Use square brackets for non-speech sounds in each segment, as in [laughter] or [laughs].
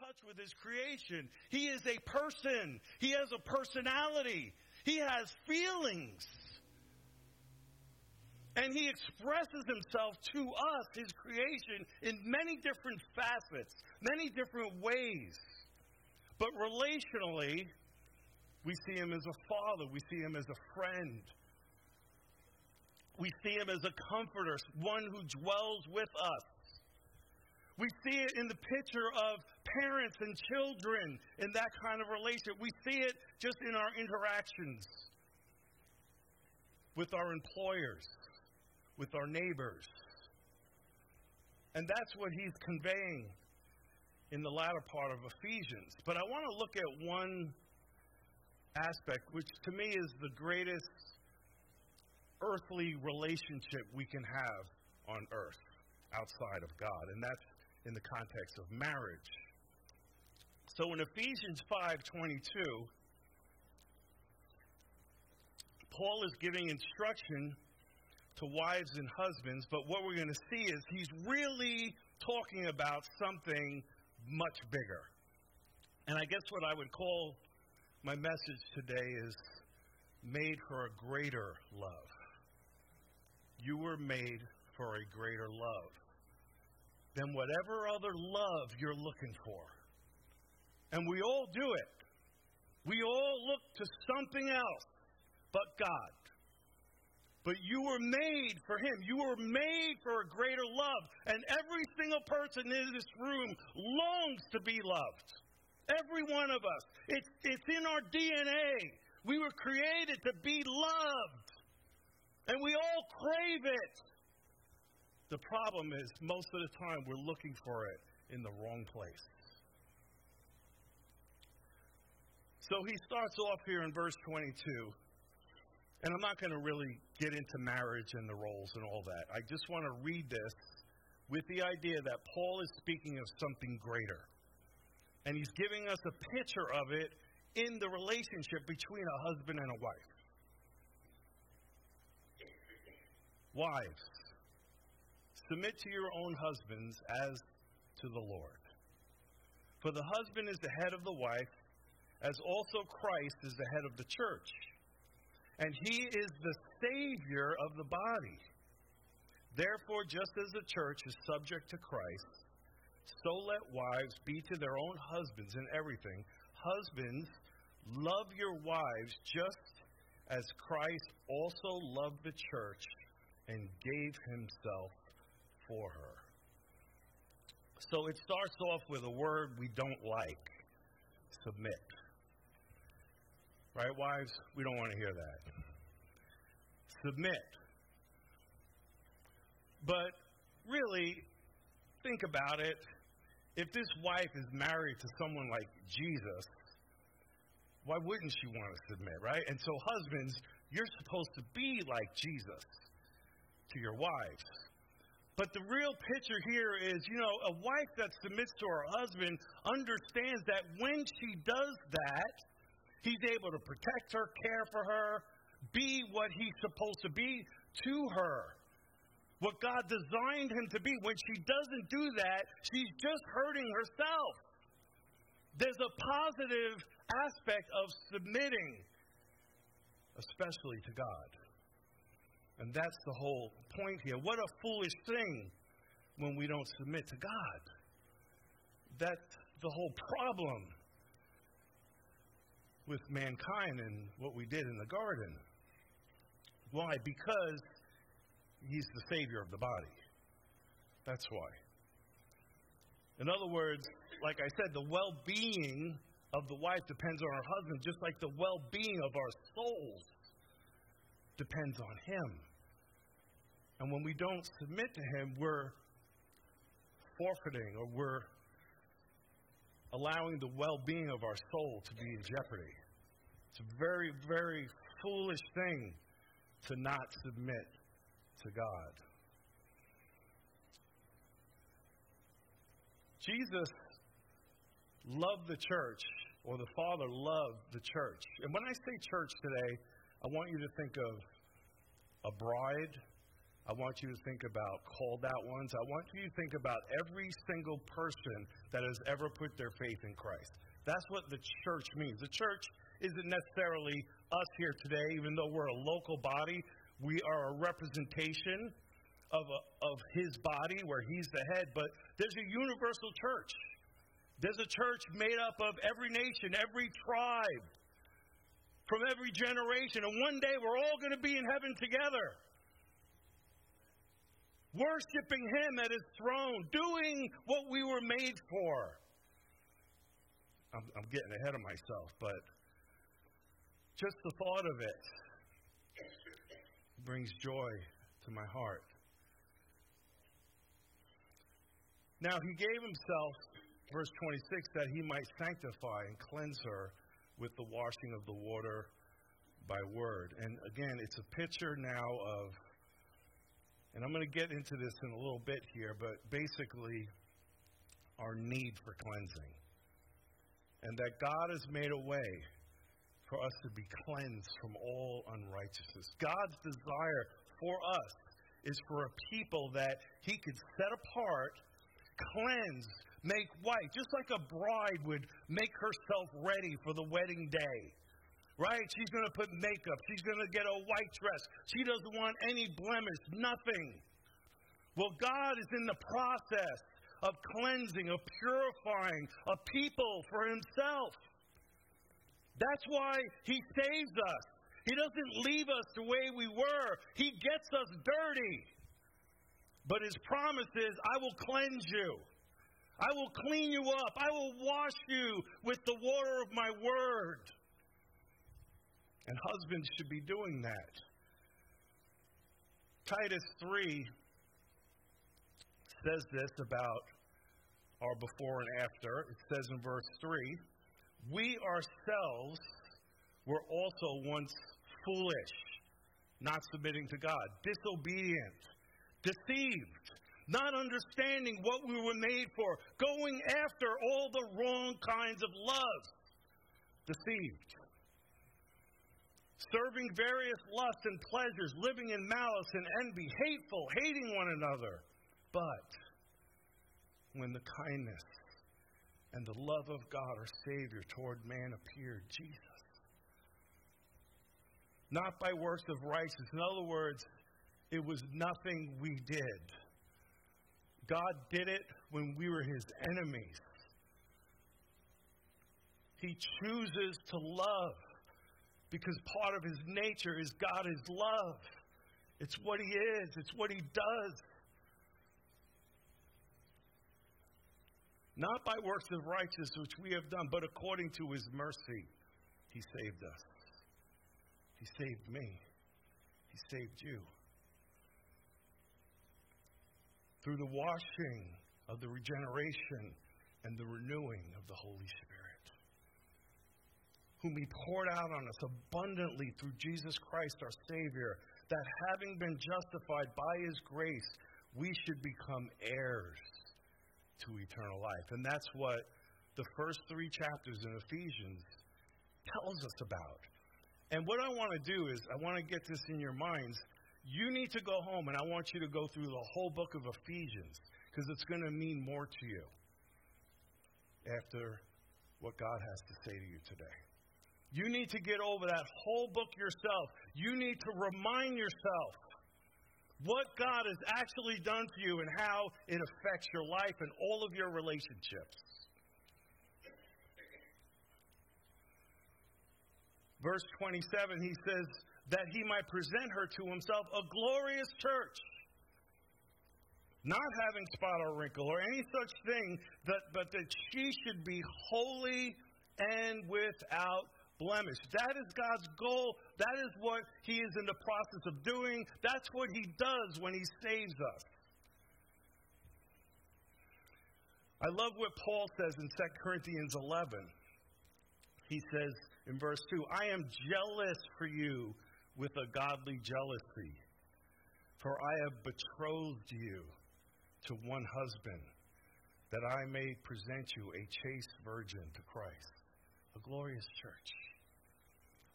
touch with his creation. He is a person. He has a personality. He has feelings. And he expresses himself to us, his creation, in many different facets, many different ways. But relationally, we see him as a father, we see him as a friend, we see him as a comforter, one who dwells with us. We see it in the picture of parents and children in that kind of relationship. We see it just in our interactions with our employers, with our neighbors. And that's what he's conveying in the latter part of Ephesians. But I want to look at one aspect, which to me is the greatest earthly relationship we can have on earth outside of God, and that's in the context of marriage. So in Ephesians 5:22, Paul is giving instruction to wives and husbands, but what we're going to see is he's really talking about something much bigger. And I guess what I would call my message today is made for a greater love. You were made for a greater love than whatever other love you're looking for. And we all do it. We all look to something else but God. But you were made for Him. You were made for a greater love. And every single person in this room longs to be loved. Every one of us. It's, it's in our DNA. We were created to be loved. And we all crave it. The problem is, most of the time, we're looking for it in the wrong place. So he starts off here in verse 22. And I'm not going to really get into marriage and the roles and all that. I just want to read this with the idea that Paul is speaking of something greater. And he's giving us a picture of it in the relationship between a husband and a wife. Wives, submit to your own husbands as to the Lord. For the husband is the head of the wife, as also Christ is the head of the church. And he is the Savior of the body. Therefore, just as the church is subject to Christ, so let wives be to their own husbands in everything. Husbands, love your wives just as Christ also loved the church and gave himself for her. So it starts off with a word we don't like submit. Right, wives? We don't want to hear that. Submit. But really, think about it. If this wife is married to someone like Jesus, why wouldn't she want to submit, right? And so, husbands, you're supposed to be like Jesus to your wives. But the real picture here is, you know, a wife that submits to her husband understands that when she does that, he's able to protect her, care for her, be what he's supposed to be to her. What God designed him to be. When she doesn't do that, she's just hurting herself. There's a positive aspect of submitting, especially to God. And that's the whole point here. What a foolish thing when we don't submit to God. That's the whole problem with mankind and what we did in the garden. Why? Because he's the Savior of the body. That's why. In other words, like I said, the well being of the wife depends on her husband, just like the well being of our souls depends on him. And when we don't submit to Him, we're forfeiting or we're allowing the well being of our soul to be in jeopardy. It's a very, very foolish thing to not submit to God. Jesus loved the church, or the Father loved the church. And when I say church today, I want you to think of a bride I want you to think about called out ones. I want you to think about every single person that has ever put their faith in Christ. That's what the church means. The church isn't necessarily us here today, even though we're a local body. We are a representation of, a, of his body where he's the head, but there's a universal church. There's a church made up of every nation, every tribe, from every generation. And one day we're all going to be in heaven together worshiping Him at His throne, doing what we were made for. I'm, I'm getting ahead of myself, but just the thought of it brings joy to my heart. Now, He gave Himself, verse 26, that He might sanctify and cleanse her with the washing of the water by word. And again, it's a picture now of and I'm going to get into this in a little bit here, but basically, our need for cleansing. And that God has made a way for us to be cleansed from all unrighteousness. God's desire for us is for a people that He could set apart, cleanse, make white, just like a bride would make herself ready for the wedding day right? She's going to put makeup. She's going to get a white dress. She doesn't want any blemish, nothing. Well, God is in the process of cleansing, of purifying a people for Himself. That's why He saves us. He doesn't leave us the way we were, He gets us dirty. But His promise is, I will cleanse you. I will clean you up. I will wash you with the water of my word. And husbands should be doing that. Titus 3 says this about our before and after. It says in verse 3 We ourselves were also once foolish, not submitting to God, disobedient, deceived, not understanding what we were made for, going after all the wrong kinds of love, deceived serving various lusts and pleasures, living in malice and envy, hateful, hating one another. But when the kindness and the love of God, our Savior, toward man appeared, Jesus, not by works of righteousness. In other words, it was nothing we did. God did it when we were his enemies. He chooses to love because part of his nature is God is love. It's what he is, it's what he does. Not by works of righteousness which we have done, but according to his mercy, he saved us. He saved me. He saved you. Through the washing of the regeneration and the renewing of the Holy Spirit whom he poured out on us abundantly through Jesus Christ our Savior, that having been justified by his grace, we should become heirs to eternal life. And that's what the first three chapters in Ephesians tells us about. And what I want to do is, I want to get this in your minds. You need to go home, and I want you to go through the whole book of Ephesians, because it's going to mean more to you after what God has to say to you today. You need to get over that whole book yourself. You need to remind yourself what God has actually done to you and how it affects your life and all of your relationships. Verse 27, he says, that he might present her to himself a glorious church, not having spot or wrinkle or any such thing, that, but that she should be holy and without blemish. That is God's goal. That is what He is in the process of doing. That's what He does when He saves us. I love what Paul says in 2 Corinthians 11. He says in verse 2 I am jealous for you with a godly jealousy, for I have betrothed you to one husband, that I may present you a chaste virgin to Christ, a glorious church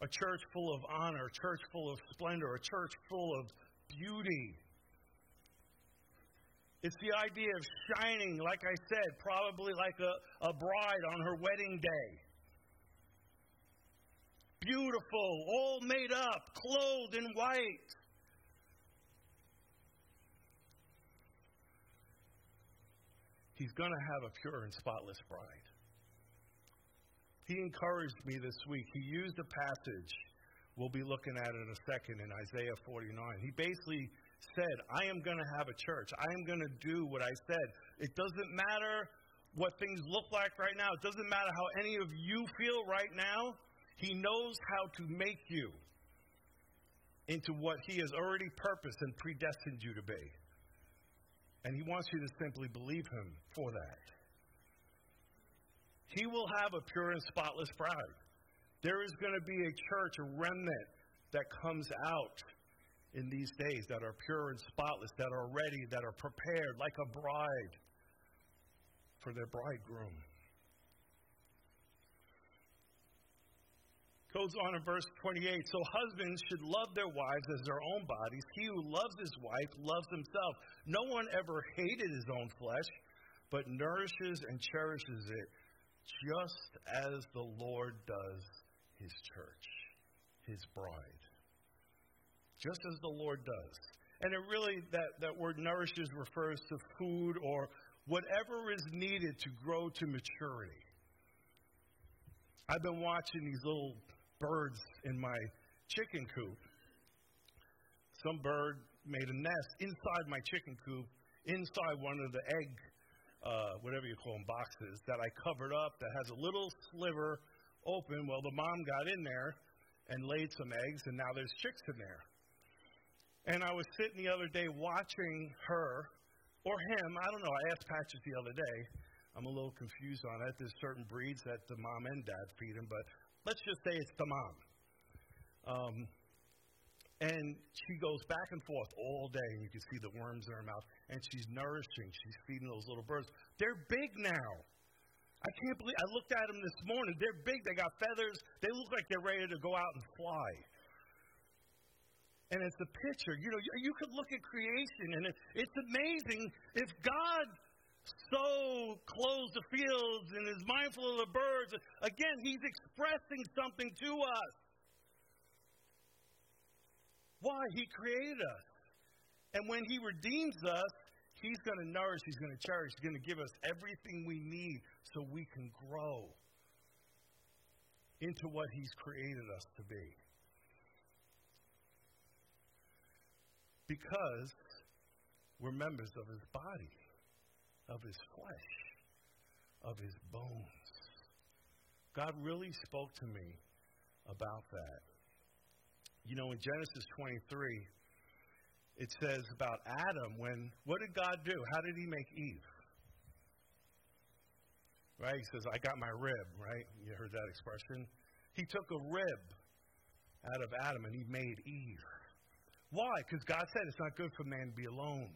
a church full of honor, a church full of splendor, a church full of beauty. It's the idea of shining, like I said, probably like a, a bride on her wedding day. Beautiful, all made up, clothed in white. He's going to have a pure and spotless bride. He encouraged me this week. He used a passage we'll be looking at in a second in Isaiah 49. He basically said, I am going to have a church. I am going to do what I said. It doesn't matter what things look like right now, it doesn't matter how any of you feel right now. He knows how to make you into what He has already purposed and predestined you to be. And He wants you to simply believe Him for that. He will have a pure and spotless bride. There is going to be a church, a remnant that comes out in these days that are pure and spotless, that are ready, that are prepared like a bride for their bridegroom. Goes on in verse 28 So husbands should love their wives as their own bodies. He who loves his wife loves himself. No one ever hated his own flesh, but nourishes and cherishes it, just as the Lord does his church, his bride just as the Lord does. And it really, that, that word nourishes refers to food or whatever is needed to grow to maturity. I've been watching these little birds in my chicken coop. Some bird made a nest inside my chicken coop, inside one of the egg, uh, whatever you call them, boxes that I covered up that has a little sliver open. Well, the mom got in there and laid some eggs, and now there's chicks in there. And I was sitting the other day watching her or him. I don't know. I asked Patrick the other day. I'm a little confused on it. There's certain breeds that the mom and dad feed them, but let's just say it's the mom. Um, and she goes back and forth all day, and you can see the worms in her mouth. And she's nourishing. She's feeding those little birds. They're big now. I can't believe. I looked at them this morning. They're big. They got feathers. They look like they're ready to go out and fly and it's a picture. You know, you, you could look at creation, and it, it's amazing if God so clothes the fields and is mindful of the birds. Again, He's expressing something to us. Why? He created us. And when He redeems us, He's going to nourish, He's going to cherish, He's going to give us everything we need so we can grow into what He's created us to be. because we're members of his body, of his flesh, of his bones. God really spoke to me about that. You know, in Genesis 23, it says about Adam when, what did God do? How did he make Eve? Right? He says, I got my rib, right? You heard that expression? He took a rib out of Adam and he made Eve. Why? Because God said it's not good for man to be alone.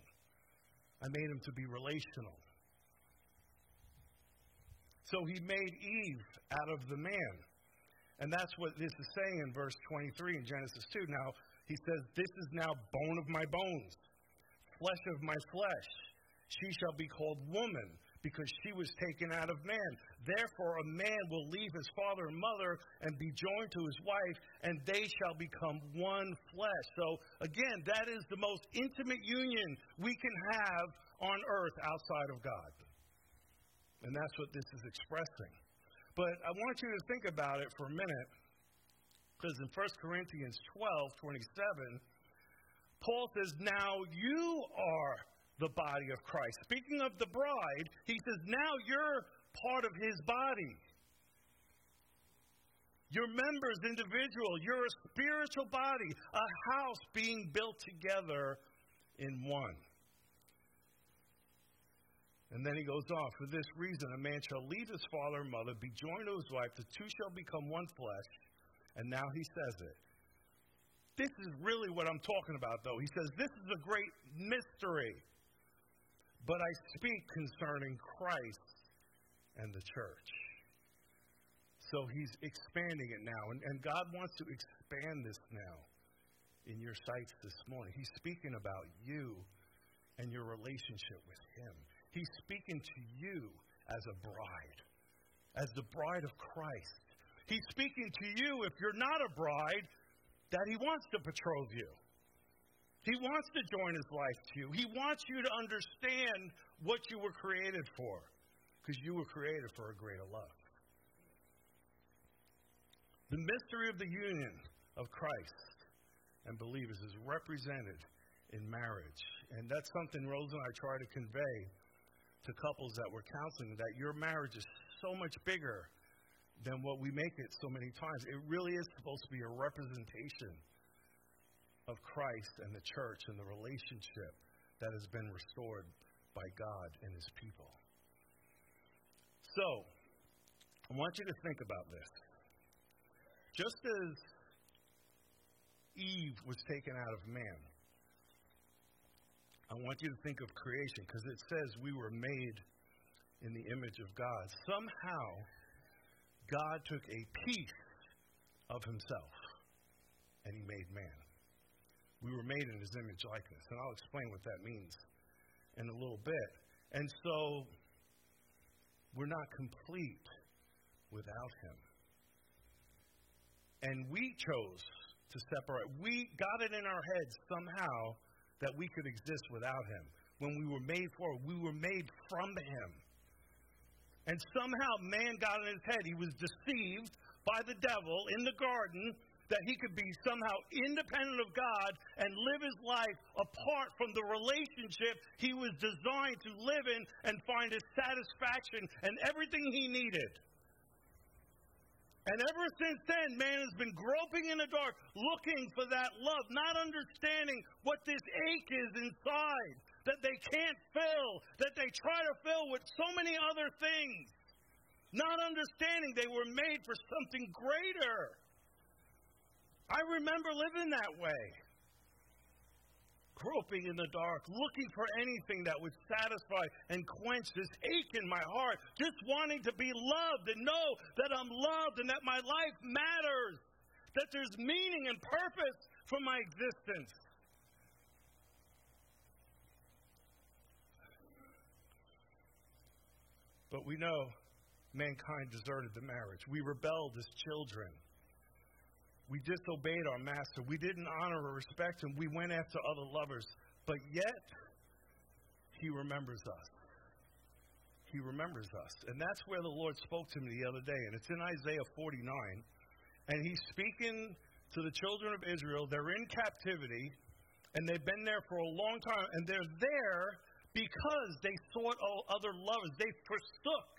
I made him to be relational. So he made Eve out of the man. And that's what this is saying in verse 23 in Genesis 2. Now, he says, This is now bone of my bones, flesh of my flesh. She shall be called woman because she was taken out of man. Therefore, a man will leave his father and mother and be joined to his wife, and they shall become one flesh. So, again, that is the most intimate union we can have on earth outside of God. And that's what this is expressing. But I want you to think about it for a minute, because in 1 Corinthians 12 27, Paul says, Now you are the body of Christ. Speaking of the bride, he says, now you're part of his body. Your members, individual, you're a spiritual body, a house being built together in one. And then he goes on, for this reason, a man shall leave his father and mother, be joined to his wife, the two shall become one flesh. And now he says it. This is really what I'm talking about, though. He says, This is a great mystery but I speak concerning Christ and the church. So he's expanding it now. And, and God wants to expand this now in your sights this morning. He's speaking about you and your relationship with Him. He's speaking to you as a bride, as the bride of Christ. He's speaking to you, if you're not a bride, that He wants to betroth you. He wants to join His life to you. He wants you to understand what you were created for, because you were created for a greater love. The mystery of the union of Christ and believers is represented in marriage. And that's something Rose and I try to convey to couples that we're counseling that your marriage is so much bigger than what we make it so many times. It really is supposed to be a representation of Christ and the church and the relationship that has been restored by God and his people. So, I want you to think about this. Just as Eve was taken out of man, I want you to think of creation because it says we were made in the image of God. Somehow, God took a piece of himself and he made man. We were made in his image likeness, and I'll explain what that means in a little bit. And so, we're not complete without him. And we chose to separate. We got it in our heads somehow that we could exist without him. When we were made for it, we were made from him. And somehow man got in his head. He was deceived by the devil in the garden that he could be somehow independent of God and live his life apart from the relationship he was designed to live in and find his satisfaction and everything he needed. And ever since then, man has been groping in the dark, looking for that love, not understanding what this ache is inside that they can't fill, that they try to fill with so many other things. Not understanding they were made for something greater. I remember living that way groping in the dark, looking for anything that would satisfy and quench this ache in my heart, just wanting to be loved and know that I'm loved and that my life matters, that there's meaning and purpose for my existence. But we know mankind deserted the marriage. We rebelled as children. We disobeyed our master. We didn't honor or respect him. We went after other lovers. But yet, he remembers us. He remembers us. And that's where the Lord spoke to me the other day. And it's in Isaiah 49. And he's speaking to the children of Israel. They're in captivity. And they've been there for a long time. And they're there because they sought other lovers. They forsook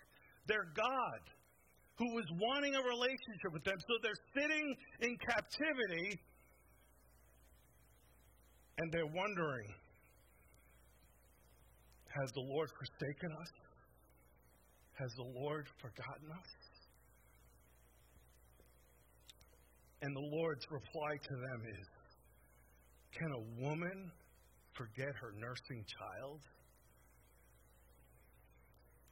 their God who was wanting a relationship with them. So they're sitting in captivity and they're wondering Has the Lord forsaken us? Has the Lord forgotten us? And the Lord's reply to them is Can a woman forget her nursing child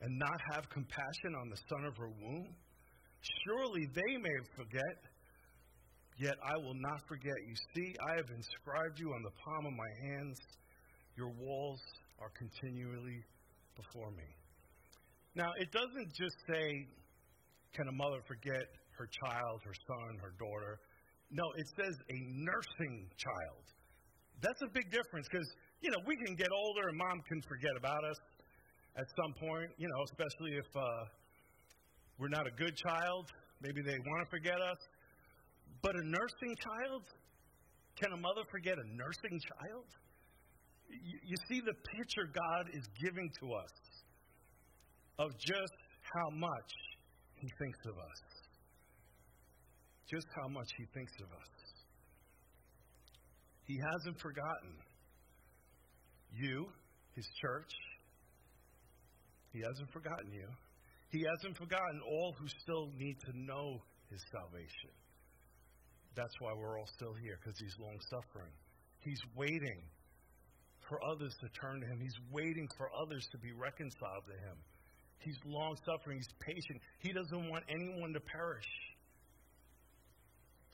and not have compassion on the son of her womb? Surely they may forget, yet I will not forget. You see, I have inscribed you on the palm of my hands. Your walls are continually before me. Now, it doesn't just say, can a mother forget her child, her son, her daughter? No, it says a nursing child. That's a big difference because, you know, we can get older and mom can forget about us at some point, you know, especially if uh, we're not a good child. Maybe they want to forget us. But a nursing child? Can a mother forget a nursing child? You, you see the picture God is giving to us of just how much He thinks of us. Just how much He thinks of us. He hasn't forgotten you, His church. He hasn't forgotten you. He hasn't forgotten all who still need to know his salvation. That's why we're all still here, because he's long suffering. He's waiting for others to turn to him. He's waiting for others to be reconciled to him. He's long suffering. He's patient. He doesn't want anyone to perish.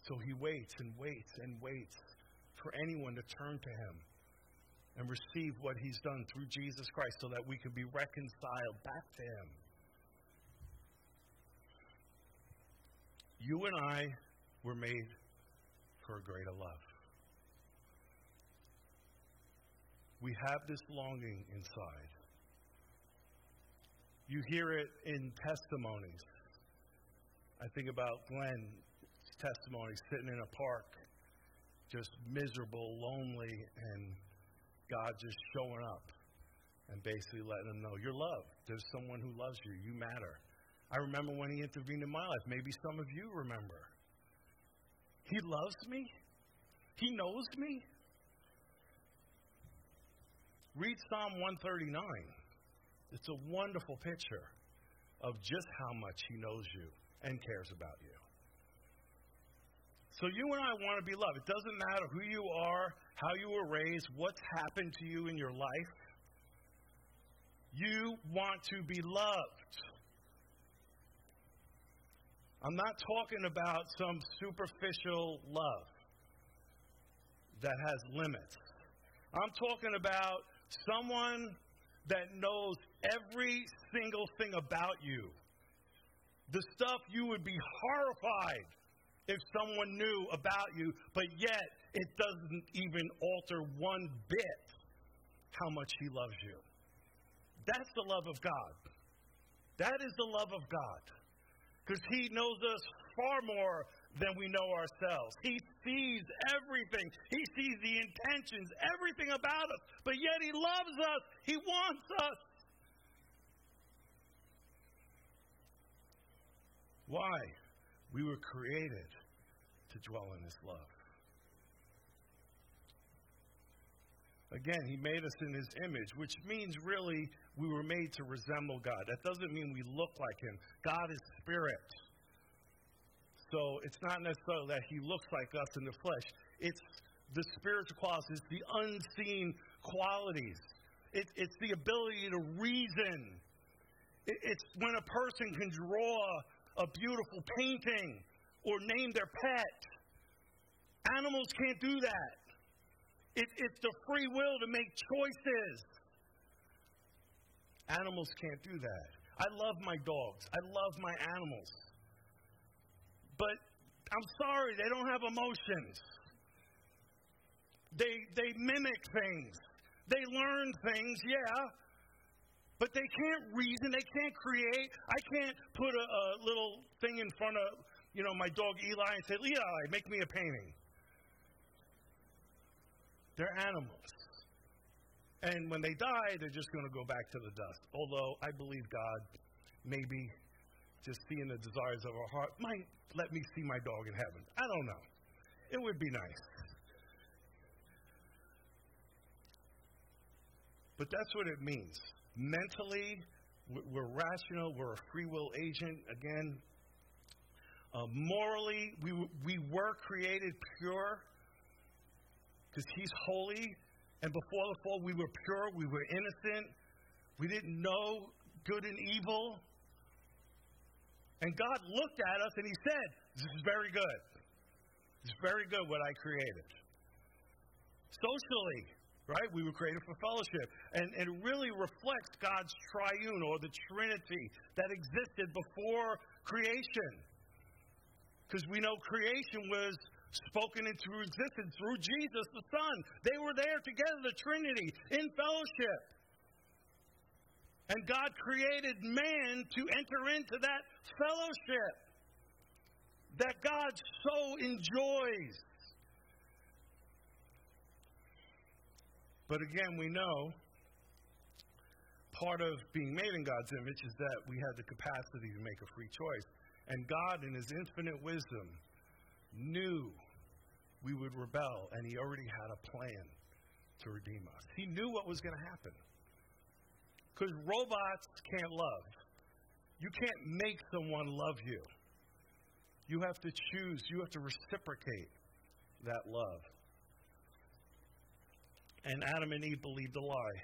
So he waits and waits and waits for anyone to turn to him. and receive what He's done through Jesus Christ so that we can be reconciled back to Him. You and I were made for a greater love. We have this longing inside. You hear it in testimonies. I think about Glenn's testimony sitting in a park, just miserable, lonely, and God just showing up and basically letting him know you're loved. There's someone who loves you. You matter. I remember when he intervened in my life. Maybe some of you remember. He loves me. He knows me. Read Psalm 139. It's a wonderful picture of just how much He knows you and cares about you. So you and I want to be loved. It doesn't matter who you are, how you were raised, what's happened to you in your life. You want to be loved. I'm not talking about some superficial love that has limits. I'm talking about someone that knows every single thing about you. The stuff you would be horrified if someone knew about you, but yet it doesn't even alter one bit how much He loves you. That's the love of God. That is the love of God. Because He knows us far more than we know ourselves. He sees everything, He sees the intentions, everything about us, but yet He loves us, He wants us. Why? We were created to dwell in His love. Again, He made us in His image, which means really we were made to resemble God. That doesn't mean we look like Him. God is spirit. So it's not necessarily that He looks like us in the flesh, it's the spiritual qualities, the unseen qualities. It, it's the ability to reason. It, it's when a person can draw a beautiful painting or name their pet. Animals can't do that. It, it's the free will to make choices. Animals can't do that. I love my dogs. I love my animals. But I'm sorry, they don't have emotions. They, they mimic things. They learn things, yeah, but they can't reason. They can't create. I can't put a, a little thing in front of, you know, my dog Eli and say, Eli, make me a painting. They're animals. And when they die, they're just going to go back to the dust. Although I believe God, maybe just seeing the desires of our heart, might let me see my dog in heaven. I don't know. It would be nice. But that's what it means. Mentally, we're rational, we're a free will agent. Again, uh, morally, we, we were created pure because He's holy. And before the fall, we were pure, we were innocent, we didn't know good and evil. And God looked at us and He said, This is very good. It's very good what I created. Socially, right? We were created for fellowship. And, and it really reflects God's triune or the Trinity that existed before creation. Because we know creation was spoken into existence through Jesus the Son. They were there together, the Trinity, in fellowship. And God created man to enter into that fellowship that God so enjoys. But again, we know part of being made in God's image is that we have the capacity to make a free choice. And God, in His infinite wisdom, knew we would rebel, and He already had a plan to redeem us. He knew what was going to happen. Because robots can't love. You can't make someone love you. You have to choose, you have to reciprocate that love. And Adam and Eve believed a lie.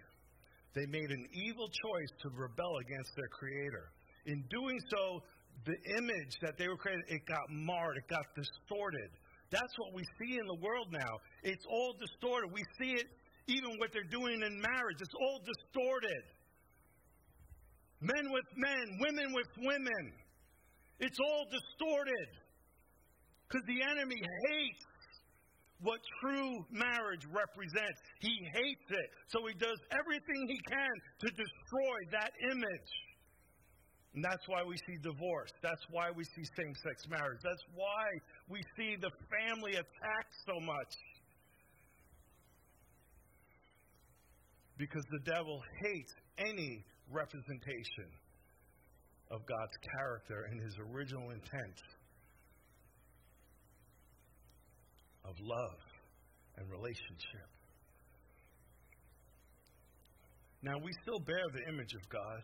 They made an evil choice to rebel against their Creator. In doing so, the image that they were created, it got marred, it got distorted. That's what we see in the world now. It's all distorted. We see it even what they're doing in marriage. It's all distorted. Men with men, women with women. It's all distorted. Because the enemy hates what true marriage represents. He hates it. So he does everything he can to destroy that image. And that's why we see divorce. That's why we see same sex marriage. That's why we see the family attacked so much. Because the devil hates any representation of God's character and his original intent of love and relationship. Now, we still bear the image of God,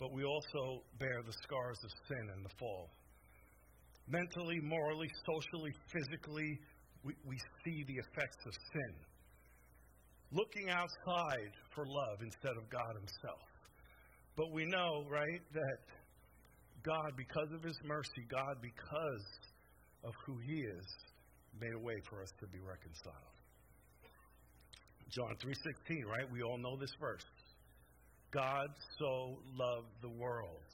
but we also bear the scars of sin and the fall. Mentally, morally, socially, physically, we, we see the effects of sin looking outside for love instead of God Himself. But we know, right, that God, because of His mercy, God, because of who He is, made a way for us to be reconciled. John 3:16, right? We all know this verse. God so loved the world.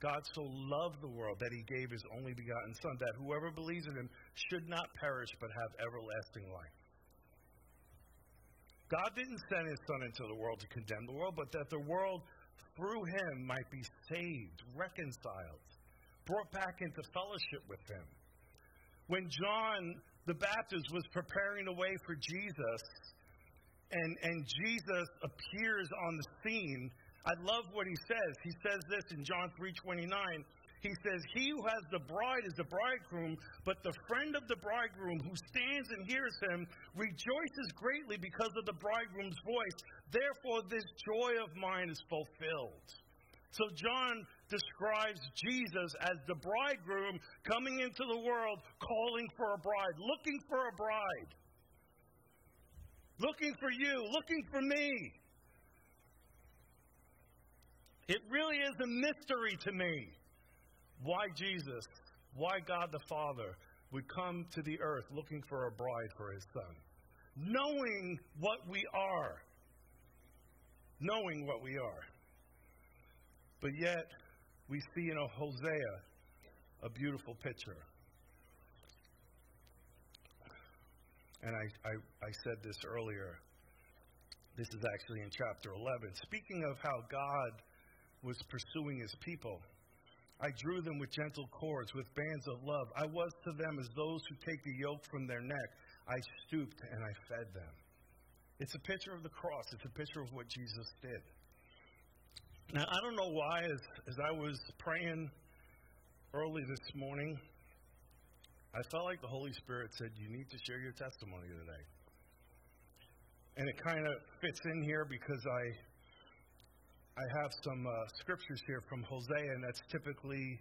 God so loved the world that he gave his only begotten son that whoever believes in him should not perish but have everlasting life. God didn't send his Son into the world to condemn the world, but that the world through him might be saved, reconciled, brought back into fellowship with him. When John the Baptist was preparing the way for Jesus, and, and Jesus appears on the scene, I love what he says. He says this in John 3:29. He says, He who has the bride is the bridegroom, but the friend of the bridegroom who stands and hears him rejoices greatly because of the bridegroom's voice. Therefore, this joy of mine is fulfilled. So, John describes Jesus as the bridegroom coming into the world, calling for a bride, looking for a bride, looking for you, looking for me. It really is a mystery to me why Jesus, why God the Father would come to the earth looking for a bride for his son. Knowing what we are. Knowing what we are. But yet, we see in Hosea a beautiful picture. And I, I, I said this earlier. This is actually in chapter 11. Speaking of how God was pursuing his people, I drew them with gentle cords, with bands of love. I was to them as those who take the yoke from their neck. I stooped and I fed them. It's a picture of the cross, it's a picture of what Jesus did. Now, I don't know why, as, as I was praying early this morning, I felt like the Holy Spirit said, You need to share your testimony today. And it kind of fits in here because I I have some uh, scriptures here from Hosea, and that's typically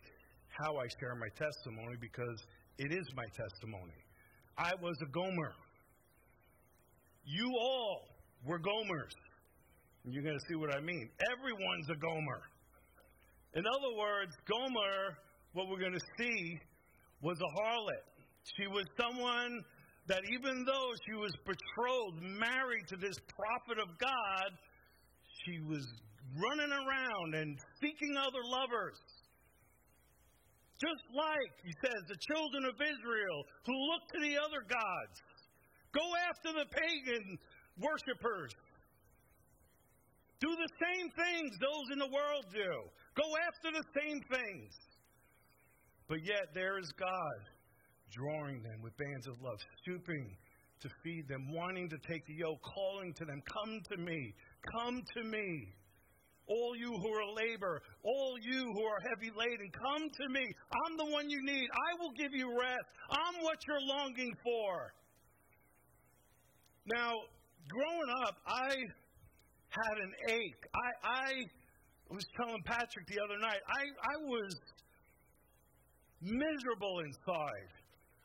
how I share my testimony because it is my testimony. I was a Gomer. You all were Gomers. And you're going to see what I mean. Everyone's a Gomer. In other words, Gomer, what we're going to see, was a harlot. She was someone that even though she was betrothed, married to this prophet of God, she was running around and seeking other lovers. Just like, he says, the children of Israel who look to the other gods. Go after the pagan worshippers. Do the same things those in the world do. Go after the same things. But yet there is God drawing them with bands of love, stooping to feed them, wanting to take the yoke, calling to them, Come to me, come to me all you who are labor, all you who are heavy laden, come to me. I'm the one you need. I will give you rest. I'm what you're longing for. Now, growing up, I had an ache. I, I was telling Patrick the other night, I, I was miserable inside.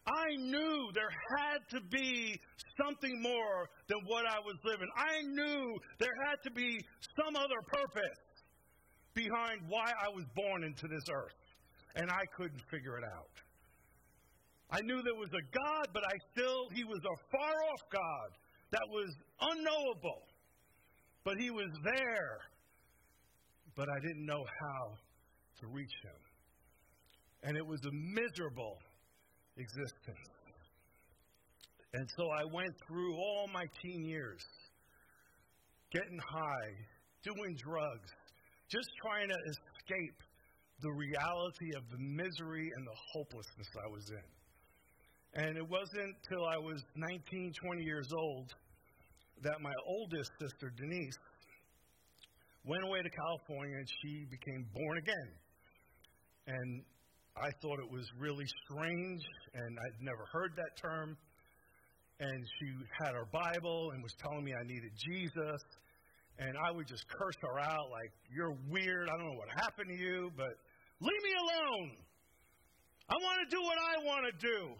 I knew there had to be something more than what I was living. I knew there had to be some other purpose behind why I was born into this earth. And I couldn't figure it out. I knew there was a God, but I still, He was a far off God that was unknowable. But he was there. But I didn't know how to reach him. And it was a miserable existence. And so I went through all my teen years getting high, doing drugs, just trying to escape the reality of the misery and the hopelessness I was in. And it wasn't till I was 19, 20 years old that my oldest sister, Denise, went away to California and she became born again. And I thought it was really strange, and I'd never heard that term. And she had her Bible and was telling me I needed Jesus. And I would just curse her out, like, You're weird. I don't know what happened to you, but leave me alone. I want to do what I want to do.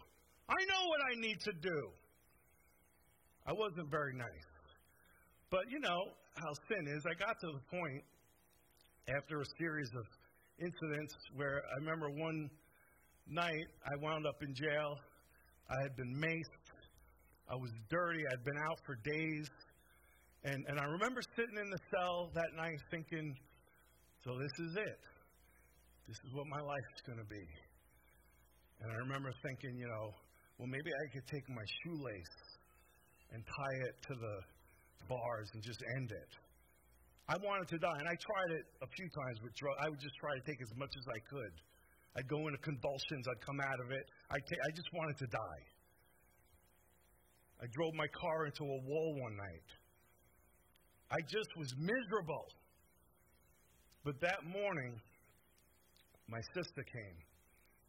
I know what I need to do. I wasn't very nice. But you know how sin is. I got to the point after a series of incidents where I remember one night I wound up in jail. I had been maced. I was dirty. I'd been out for days. And, and I remember sitting in the cell that night thinking, so this is it. This is what my life's going to be. And I remember thinking, you know, well, maybe I could take my shoelace and tie it to the bars and just end it. I wanted to die, and I tried it a few times with drugs. I would just try to take as much as I could. I'd go into convulsions. I'd come out of it. I, just wanted to die. I drove my car into a wall one night. I just was miserable. But that morning, my sister came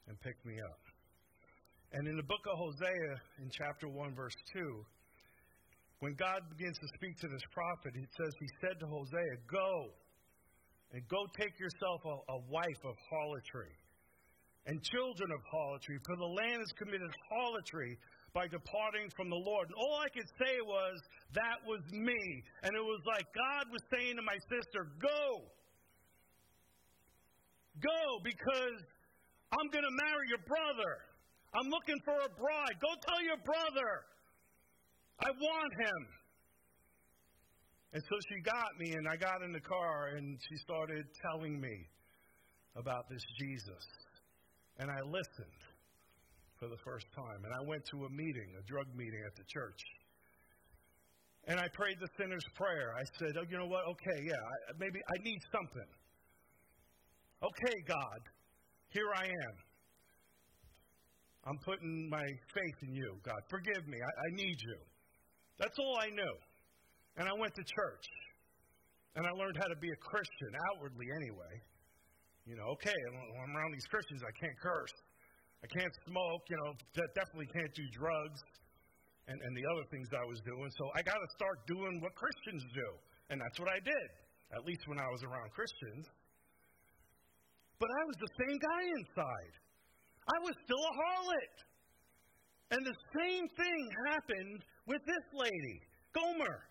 and picked me up. And in the book of Hosea, in chapter 1, verse 2, when God begins to speak to this prophet, it says, He said to Hosea, Go and go take yourself a, a wife of harlotry and children of harlotry, for the land has committed harlotry by departing from the Lord. And all I could say was, That was me. And it was like God was saying to my sister, Go. Go, because I'm going to marry your brother. I'm looking for a bride. Go tell your brother. I want him. And so she got me, and I got in the car, and she started telling me about this Jesus. And I listened for the first time. And I went to a meeting, a drug meeting at the church. And I prayed the sinner's prayer. I said, Oh, you know what? Okay, yeah, maybe I need something. Okay, God, here I am. I'm putting my faith in you, God. Forgive me. I, I need you. That's all I knew. And I went to church. And I learned how to be a Christian, outwardly anyway. You know, okay, when I'm around these Christians, I can't curse. I can't smoke, you know, definitely can't do drugs and, and the other things I was doing. So I got to start doing what Christians do. And that's what I did, at least when I was around Christians. But I was the same guy inside. I was still a harlot. And the same thing happened with this lady, Gomer.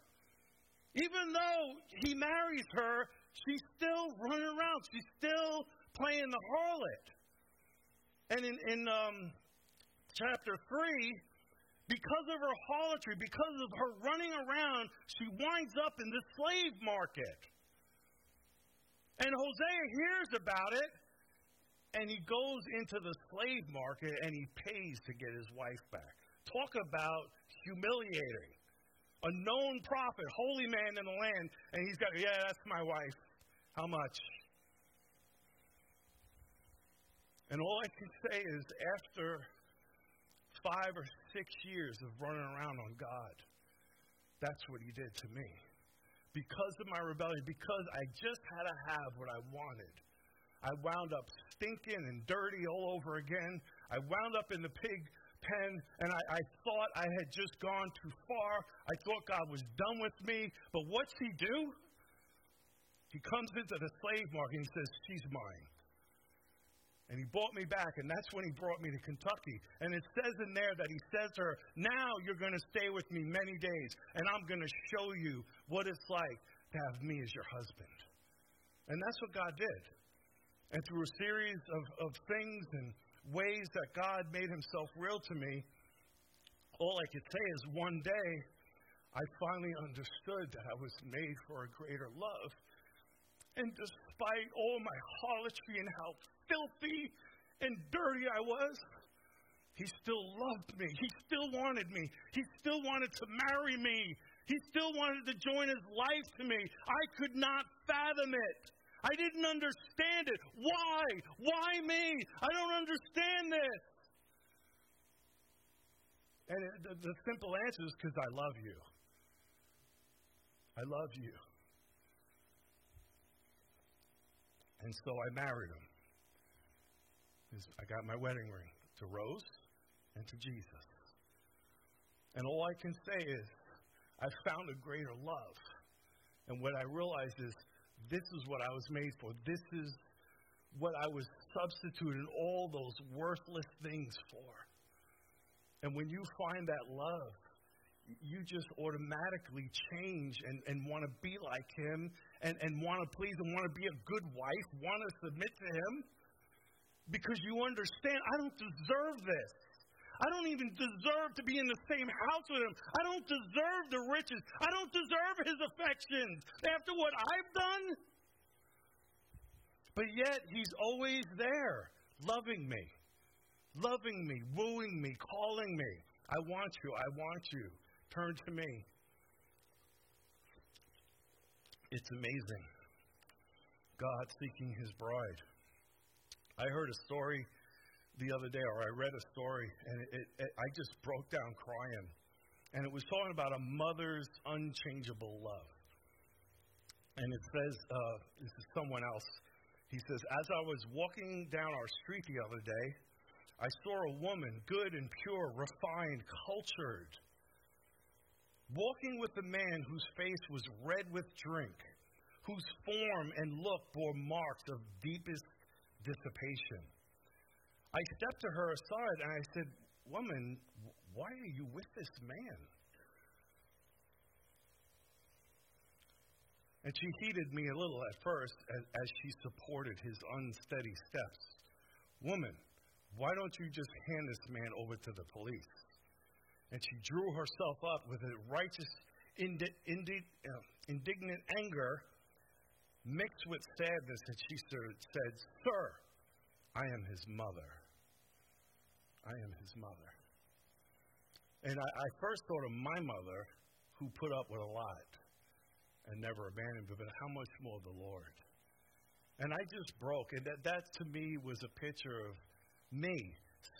Even though he marries her, she's still running around. She's still playing the harlot. And in, in um, chapter 3, because of her harlotry, because of her running around, she winds up in the slave market. And Hosea hears about it, and he goes into the slave market and he pays to get his wife back. Talk about humiliating. A known prophet, holy man in the land, and he's got, yeah, that's my wife. How much? And all I can say is after five or six years of running around on God, that's what he did to me. Because of my rebellion, because I just had to have what I wanted, I wound up stinking and dirty all over again. I wound up in the pig and I, I thought I had just gone too far. I thought God was done with me. But what's he do? He comes into the slave market and says, She's mine. And he brought me back, and that's when he brought me to Kentucky. And it says in there that he says to her, Now you're going to stay with me many days, and I'm going to show you what it's like to have me as your husband. And that's what God did. And through a series of, of things and ways that God made himself real to me, all I could say is one day I finally understood that I was made for a greater love. And despite all my harlotry and how filthy and dirty I was, he still loved me. He still wanted me. He still wanted to marry me. He still wanted to join his life to me. I could not fathom it. I didn't understand it. Why? Why me? I don't understand this. And it, the, the simple answer is because I love you. I love you. And so I married him. I got my wedding ring to Rose and to Jesus. And all I can say is, I found a greater love. And what I realized is, this is what I was made for. This is what I was substituted all those worthless things for. And when you find that love, you just automatically change and, and want to be like him and, and want to please and want to be a good wife, want to submit to him because you understand I don't deserve this. I don't even deserve to be in the same house with him. I don't deserve the riches. I don't deserve his affections after what I've done. But yet, he's always there, loving me, loving me, wooing me, calling me. I want you. I want you. Turn to me. It's amazing. God seeking his bride. I heard a story the other day, or I read a story, and it, it, it, I just broke down crying. And it was talking about a mother's unchangeable love. And it says, uh, this is someone else. He says, As I was walking down our street the other day, I saw a woman, good and pure, refined, cultured, walking with a man whose face was red with drink, whose form and look bore marks of deepest dissipation. I stepped to her aside and I said, Woman, why are you with this man? And she heeded me a little at first as, as she supported his unsteady steps. Woman, why don't you just hand this man over to the police? And she drew herself up with a righteous, indi- indi- uh, indignant anger mixed with sadness, and she said, Sir, I am his mother. I am his mother. And I, I first thought of my mother, who put up with a lot and never abandoned me, but how much more the Lord? And I just broke. And that, that to me was a picture of me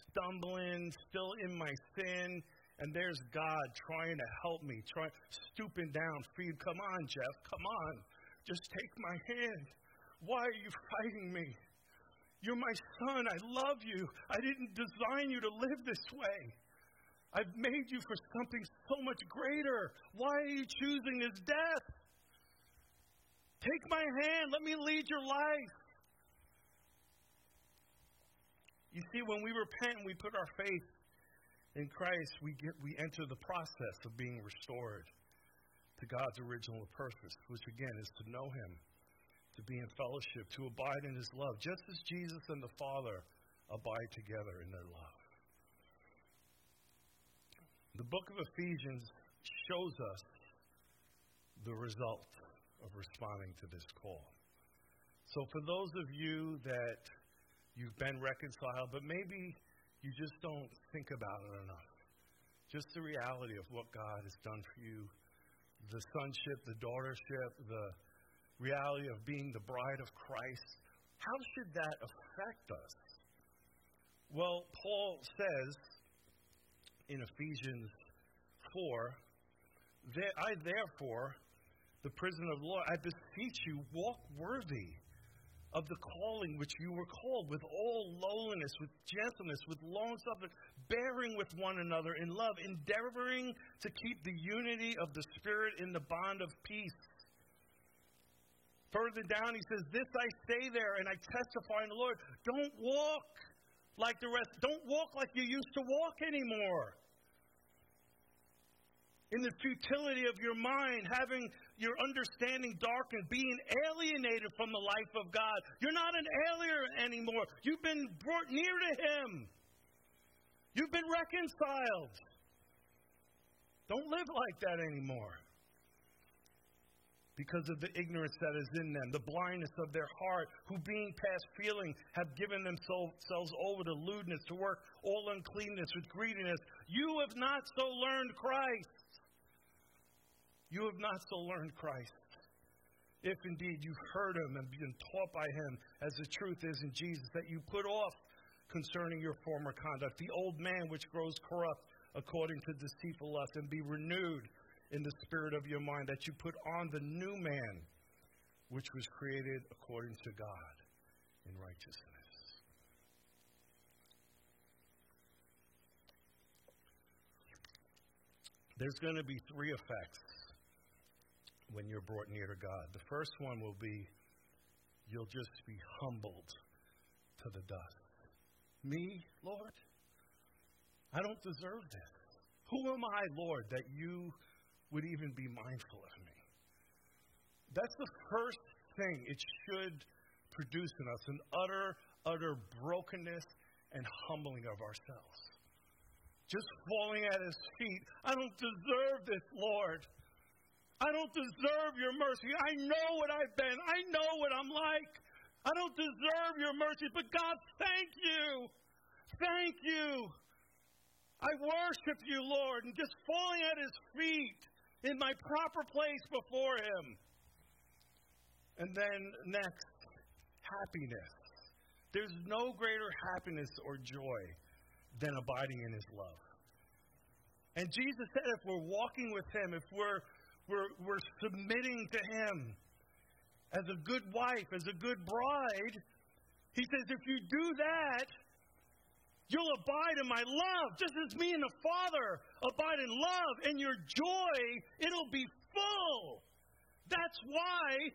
stumbling, still in my sin, and there's God trying to help me, trying stooping down you. Come on, Jeff, come on. Just take my hand. Why are you [laughs] fighting me? You're my son. I love you. I didn't design you to live this way. I've made you for something so much greater. Why are you choosing this death? Take my hand. Let me lead your life. You see, when we repent and we put our faith in Christ, we, get, we enter the process of being restored to God's original purpose, which again is to know Him, to be in fellowship, to abide in His love, just as Jesus and the Father abide together in their love. The book of Ephesians shows us the result of responding to this call. So, for those of you that you've been reconciled, but maybe you just don't think about it enough. Just the reality of what God has done for you the sonship, the daughtership, the reality of being the bride of Christ. How should that affect us? Well, Paul says in Ephesians 4 that I, therefore, the prisoner of the Lord, I beseech you, walk worthy of the calling which you were called, with all lowliness, with gentleness, with long suffering, bearing with one another in love, endeavoring to keep the unity of the Spirit in the bond of peace. Further down, he says, This I say there, and I testify in the Lord. Don't walk like the rest. Don't walk like you used to walk anymore in the futility of your mind, having your understanding darkened, being alienated from the life of God. You're not an alien anymore. You've been brought near to Him, you've been reconciled. Don't live like that anymore. Because of the ignorance that is in them, the blindness of their heart, who being past feeling have given themselves over to lewdness, to work all uncleanness with greediness. You have not so learned Christ. You have not so learned Christ. If indeed you've heard him and been taught by him, as the truth is in Jesus, that you put off concerning your former conduct the old man which grows corrupt according to deceitful lust, and be renewed in the spirit of your mind, that you put on the new man which was created according to God in righteousness. There's going to be three effects when you're brought near to God. The first one will be you'll just be humbled to the dust. Me, Lord? I don't deserve this. Who am I, Lord, that you would even be mindful of me? That's the first thing it should produce in us an utter, utter brokenness and humbling of ourselves. Just falling at his feet. I don't deserve this, Lord. I don't deserve your mercy. I know what I've been. I know what I'm like. I don't deserve your mercy, but God, thank you. Thank you. I worship you, Lord, and just falling at his feet in my proper place before him. And then next, happiness. There's no greater happiness or joy than abiding in his love. And Jesus said if we're walking with him, if we're, we're, we're submitting to him as a good wife, as a good bride, he says if you do that, You'll abide in my love, just as me and the Father abide in love, and your joy, it'll be full. That's why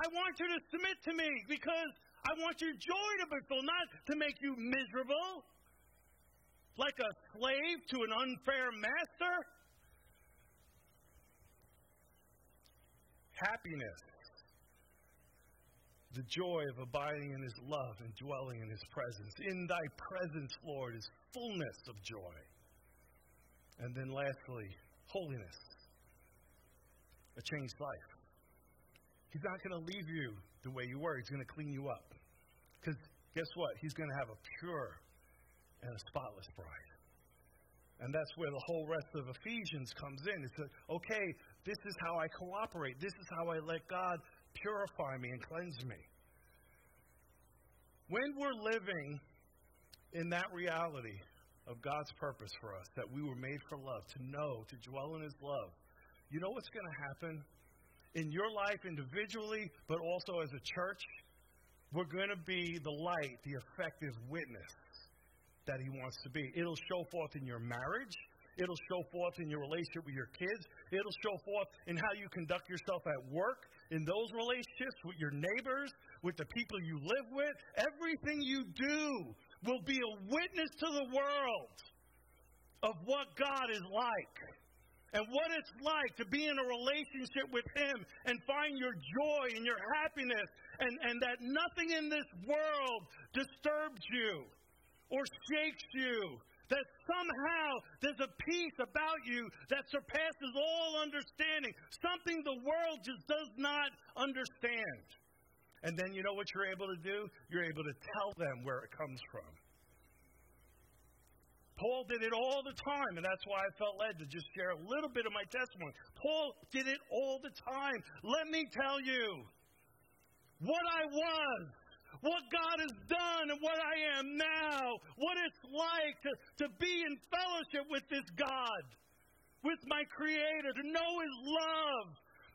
I want you to submit to me, because I want your joy to be full, not to make you miserable, like a slave to an unfair master. Happiness the joy of abiding in his love and dwelling in his presence. In thy presence, Lord, is fullness of joy. And then lastly, holiness, a changed life. He's not going to leave you the way you were, he's going to clean you up. Because guess what? He's going to have a pure and a spotless bride. And that's where the whole rest of Ephesians comes in. It's like, okay, this is how I cooperate. This is how I let God purify me and cleanse me. When we're living in that reality of God's purpose for us, that we were made for love, to know, to dwell in His love, you know what's going to happen? In your life individually, but also as a church, we're going to be the light, the effective witness that He wants to be. It'll show forth in your marriage. It'll show forth in your relationship with your kids. It'll show forth in how you conduct yourself at work, in those relationships with your neighbors, with the people you live with. Everything you do will be a witness to the world of what God is like and what it's like to be in a relationship with Him and find your joy and your happiness, and, and that nothing in this world disturbs you or shakes you that somehow there's a peace about you that surpasses all understanding, something the world just does not understand. And then you know what you're able to do? You're able to tell them where it comes from. Paul did it all the time, and that's why I felt led to just share a little bit of my testimony. Paul did it all the time. Let me tell you what I was what God has done and what I am now, what it's like to, to be in fellowship with this God, with my Creator, to know His love,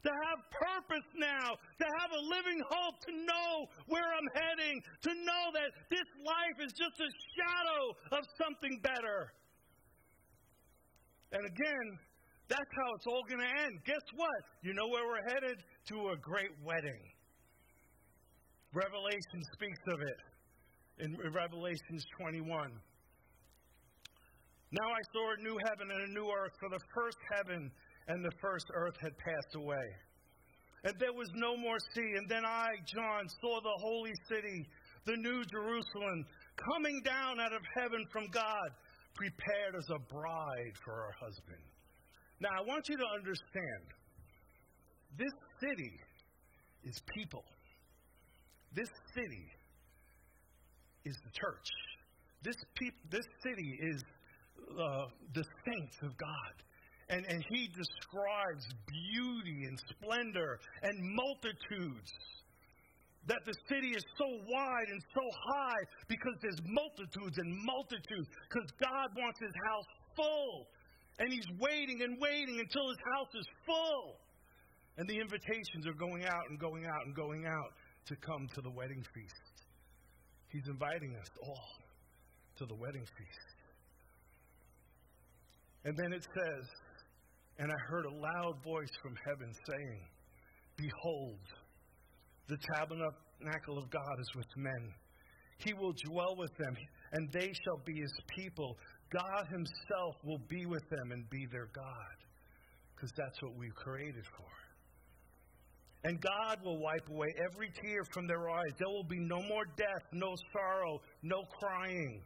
to have purpose now, to have a living hope, to know where I'm heading, to know that this life is just a shadow of something better. And again, that's how it's all going to end. Guess what? You know where we're headed? To a great wedding. Revelation speaks of it in Revelations 21. Now I saw a new heaven and a new earth, for the first heaven and the first earth had passed away. And there was no more sea. And then I, John, saw the holy city, the new Jerusalem, coming down out of heaven from God, prepared as a bride for her husband. Now, I want you to understand this city is people. This city is the church. This, peop- this city is uh, the saints of God. And, and he describes beauty and splendor and multitudes. That the city is so wide and so high because there's multitudes and multitudes. Because God wants his house full. And he's waiting and waiting until his house is full. And the invitations are going out and going out and going out to come to the wedding feast. He's inviting us all to the wedding feast. And then it says, and I heard a loud voice from heaven saying, Behold, the tabernacle of God is with men. He will dwell with them, and they shall be his people. God himself will be with them and be their God, because that's what we created for. And God will wipe away every tear from their eyes. There will be no more death, no sorrow, no crying.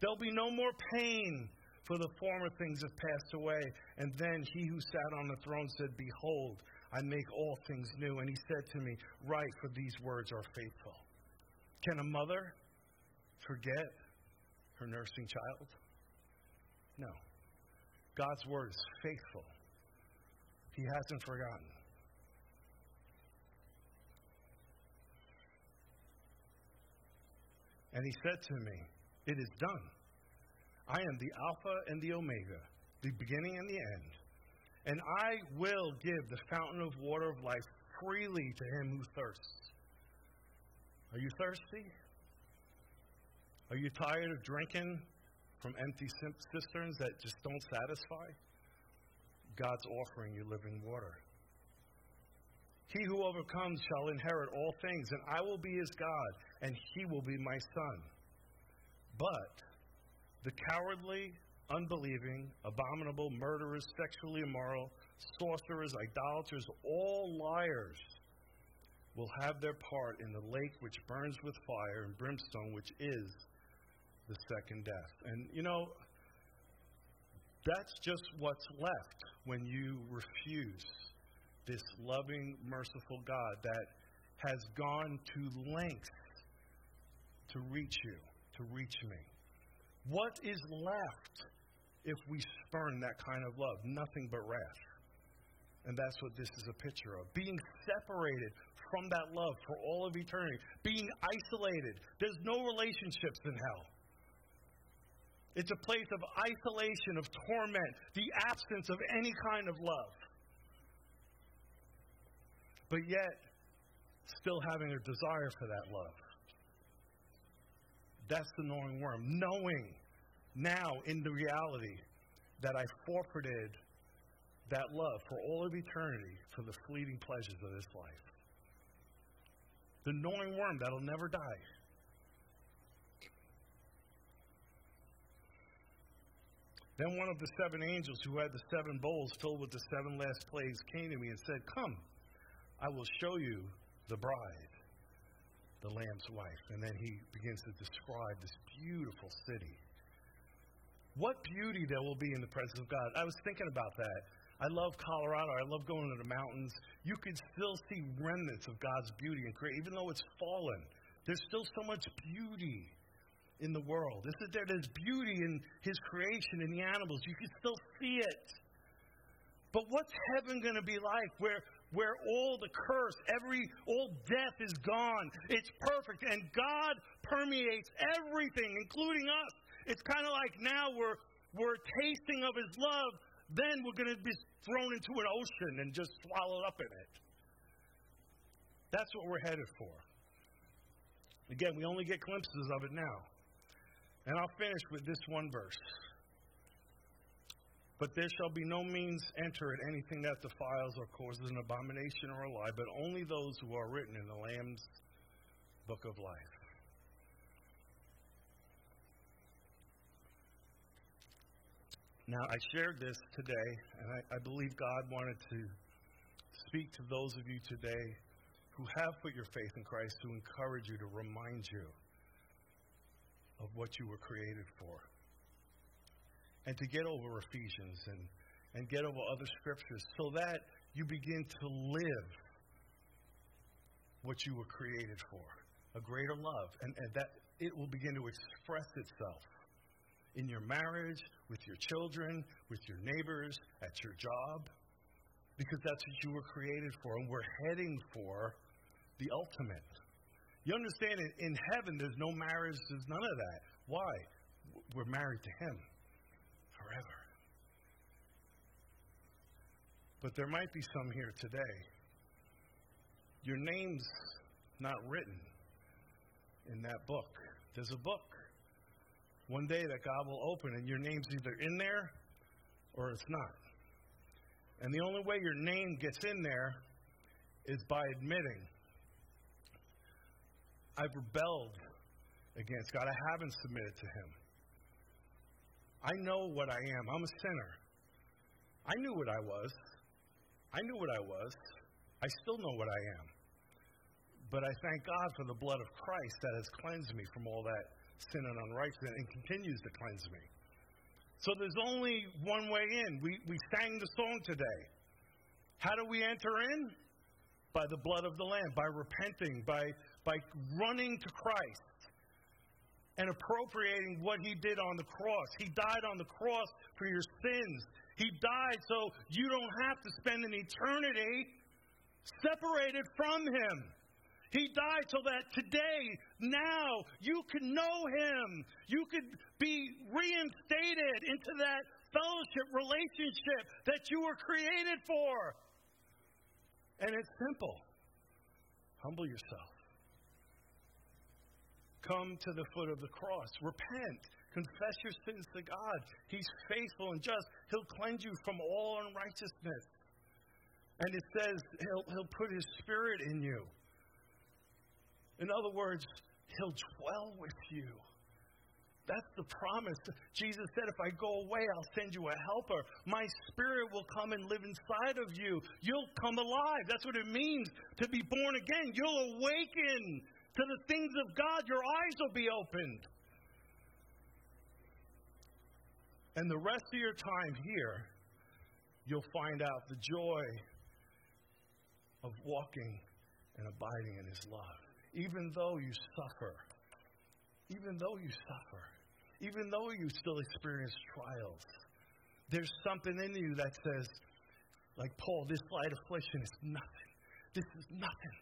There'll be no more pain, for the former things have passed away. And then he who sat on the throne said, Behold, I make all things new. And he said to me, Write, for these words are faithful. Can a mother forget her nursing child? No. God's word is faithful. He hasn't forgotten. And he said to me, It is done. I am the Alpha and the Omega, the beginning and the end. And I will give the fountain of water of life freely to him who thirsts. Are you thirsty? Are you tired of drinking from empty cisterns that just don't satisfy? God's offering you living water. He who overcomes shall inherit all things, and I will be his God, and he will be my son. But the cowardly, unbelieving, abominable, murderers, sexually immoral, sorcerers, idolaters, all liars will have their part in the lake which burns with fire and brimstone, which is the second death. And you know, that's just what's left when you refuse this loving, merciful God that has gone to lengths to reach you, to reach me. What is left if we spurn that kind of love? Nothing but wrath. And that's what this is a picture of. Being separated from that love for all of eternity. Being isolated. There's no relationships in hell. It's a place of isolation, of torment, the absence of any kind of love. But yet, still having a desire for that love. That's the knowing worm. Knowing now in the reality that I forfeited that love for all of eternity for the fleeting pleasures of this life. The knowing worm that'll never die. Then one of the seven angels who had the seven bowls filled with the seven last plagues came to me and said, Come, I will show you the bride, the Lamb's wife. And then he begins to describe this beautiful city. What beauty there will be in the presence of God. I was thinking about that. I love Colorado. I love going to the mountains. You can still see remnants of God's beauty and create, even though it's fallen. There's still so much beauty in the world. Is there, there's beauty in his creation in the animals. You can still see it. But what's heaven going to be like where where all the curse, every all death is gone? It's perfect and God permeates everything including us. It's kind of like now we're we're tasting of his love, then we're going to be thrown into an ocean and just swallowed up in it. That's what we're headed for. Again, we only get glimpses of it now. And I'll finish with this one verse. But there shall be no means enter at anything that defiles or causes an abomination or a lie, but only those who are written in the Lamb's book of life. Now, I shared this today, and I, I believe God wanted to speak to those of you today who have put your faith in Christ to encourage you, to remind you of what you were created for. and to get over Ephesians and, and get over other scriptures so that you begin to live what you were created for a greater love. And, and that it will begin to express itself in your marriage, with your children, with your neighbors, at your job, because that's what you were created for, and we're heading for the ultimate. You understand, in heaven, there's no marriage, there's none of that. Why? We're married to Him forever. But there might be some here today. Your name's not written in that book. There's a book. One day that God will open, and your name's either in there or it's not. And the only way your name gets in there is by admitting, I've rebelled against God. I haven't submitted to Him. I know what I am. I'm a sinner. I knew what I was. I knew what I was. I still know what I am. But I thank God for the blood of Christ that has cleansed me from all that sin and unrighteousness and continues to cleanse me. So there's only one way in. We, we sang the song today. How do we enter in? By the blood of the Lamb, by repenting, by, by running to Christ and appropriating what He did on the cross. He died on the cross for your sins. He died so you don't have to spend an eternity separated from Him. He died so that today, now, you can know Him. You could be reinstated into that fellowship relationship that you were created for. And it's simple humble yourself. Come to the foot of the cross. Repent. Confess your sins to God. He's faithful and just. He'll cleanse you from all unrighteousness. And it says he'll, he'll put his spirit in you. In other words, He'll dwell with you. That's the promise. Jesus said, If I go away, I'll send you a helper. My spirit will come and live inside of you. You'll come alive. That's what it means to be born again. You'll awaken to the things of God. Your eyes will be opened. And the rest of your time here, you'll find out the joy of walking and abiding in His love even though you suffer, even though you suffer, even though you still experience trials, there's something in you that says, like Paul, this light affliction is nothing. This is nothing.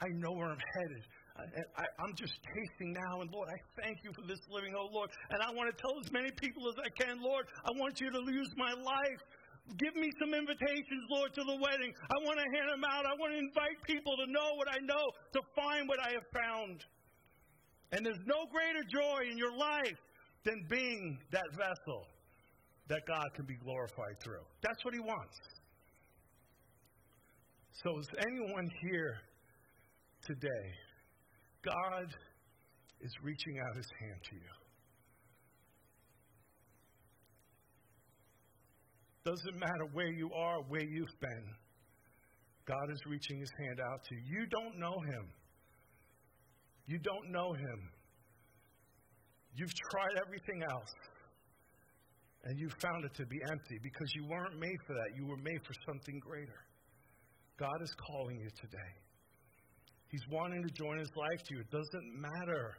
I know where I'm headed. I, am just tasting now, and Lord, I thank you for this living, oh Lord. And I want to tell as many people as I can, Lord, I want you to use my life Give me some invitations, Lord, to the wedding. I want to hand them out. I want to invite people to know what I know, to find what I have found. And there's no greater joy in your life than being that vessel that God can be glorified through. That's what He wants. So, is anyone here today? God is reaching out His hand to you. Doesn't matter where you are, where you've been. God is reaching his hand out to you. You don't know him. You don't know him. You've tried everything else. And you found it to be empty because you weren't made for that. You were made for something greater. God is calling you today. He's wanting to join his life to you. It doesn't matter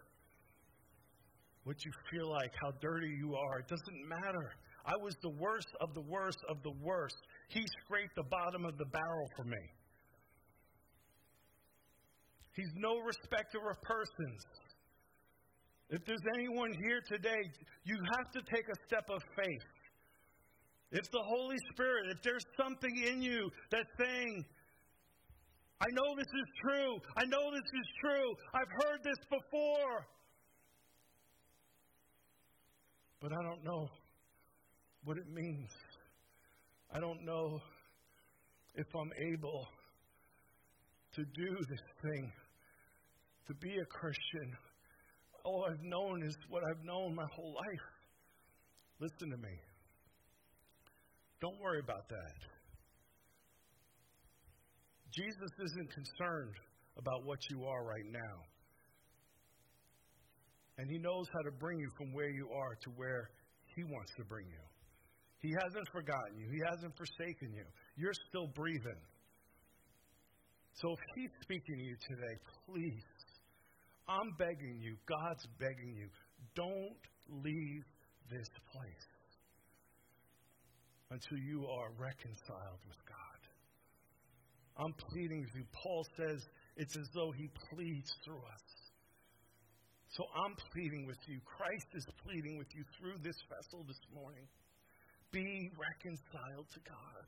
what you feel like, how dirty you are. It doesn't matter. I was the worst of the worst of the worst. He scraped the bottom of the barrel for me. He's no respecter of persons. If there's anyone here today, you have to take a step of faith. It's the Holy Spirit. If there's something in you that's saying, I know this is true. I know this is true. I've heard this before. But I don't know what it means. I don't know if I'm able to do this thing, to be a Christian. All I've known is what I've known my whole life. Listen to me. Don't worry about that. Jesus isn't concerned about what you are right now. And He knows how to bring you from where you are to where He wants to bring you. He hasn't forgotten you. He hasn't forsaken you. You're still breathing. So if He's speaking to you today, please, I'm begging you, God's begging you, don't leave this place until you are reconciled with God. I'm pleading with you. Paul says it's as though he pleads through us. So I'm pleading with you. Christ is pleading with you through this vessel this morning. Be reconciled to God.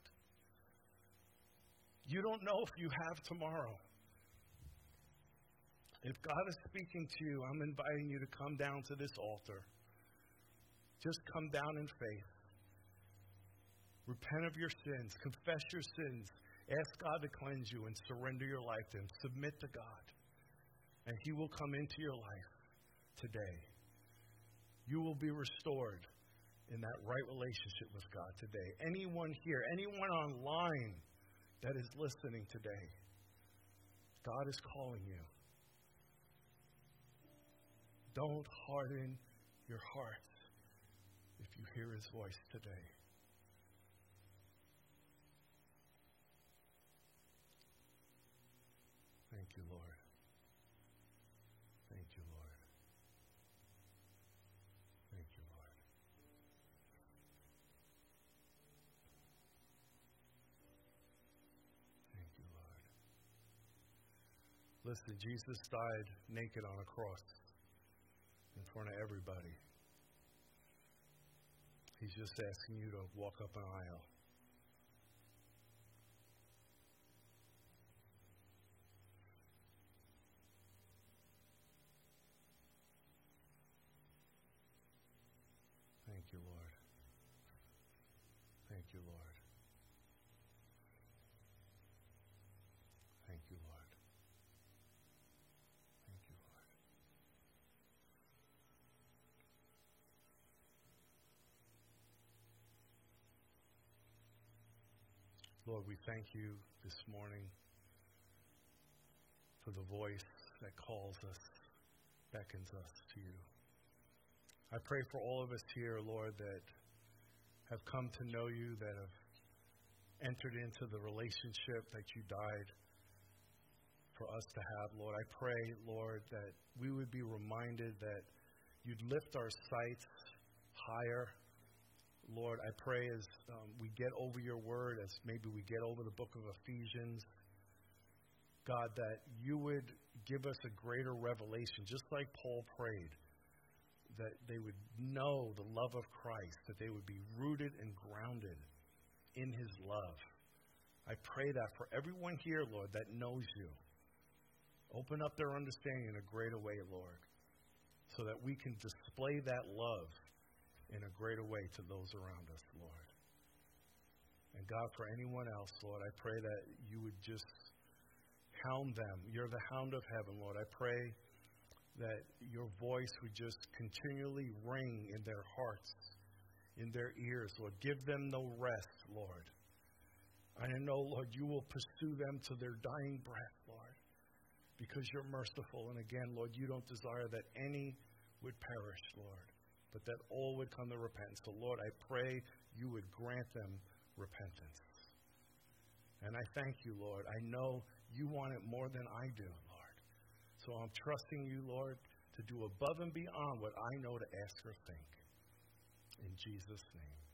You don't know if you have tomorrow. If God is speaking to you, I'm inviting you to come down to this altar. Just come down in faith. Repent of your sins, confess your sins, ask God to cleanse you, and surrender your life to Him. Submit to God, and He will come into your life today. You will be restored in that right relationship with God today. Anyone here, anyone online that is listening today, God is calling you. Don't harden your hearts if you hear his voice today. Listen, Jesus died naked on a cross in front of everybody. He's just asking you to walk up an aisle. Lord, we thank you this morning for the voice that calls us, beckons us to you. I pray for all of us here, Lord, that have come to know you, that have entered into the relationship that you died for us to have, Lord. I pray, Lord, that we would be reminded that you'd lift our sights higher. Lord, I pray as um, we get over your word, as maybe we get over the book of Ephesians, God, that you would give us a greater revelation, just like Paul prayed, that they would know the love of Christ, that they would be rooted and grounded in his love. I pray that for everyone here, Lord, that knows you. Open up their understanding in a greater way, Lord, so that we can display that love in a greater way to those around us, Lord. And God, for anyone else, Lord, I pray that you would just hound them. You're the hound of heaven, Lord. I pray that your voice would just continually ring in their hearts, in their ears, Lord. Give them no rest, Lord. I know, Lord, you will pursue them to their dying breath, Lord, because you're merciful. And again, Lord, you don't desire that any would perish, Lord but that all would come to repentance. So, Lord, I pray you would grant them repentance. And I thank you, Lord. I know you want it more than I do, Lord. So I'm trusting you, Lord, to do above and beyond what I know to ask or think. In Jesus' name.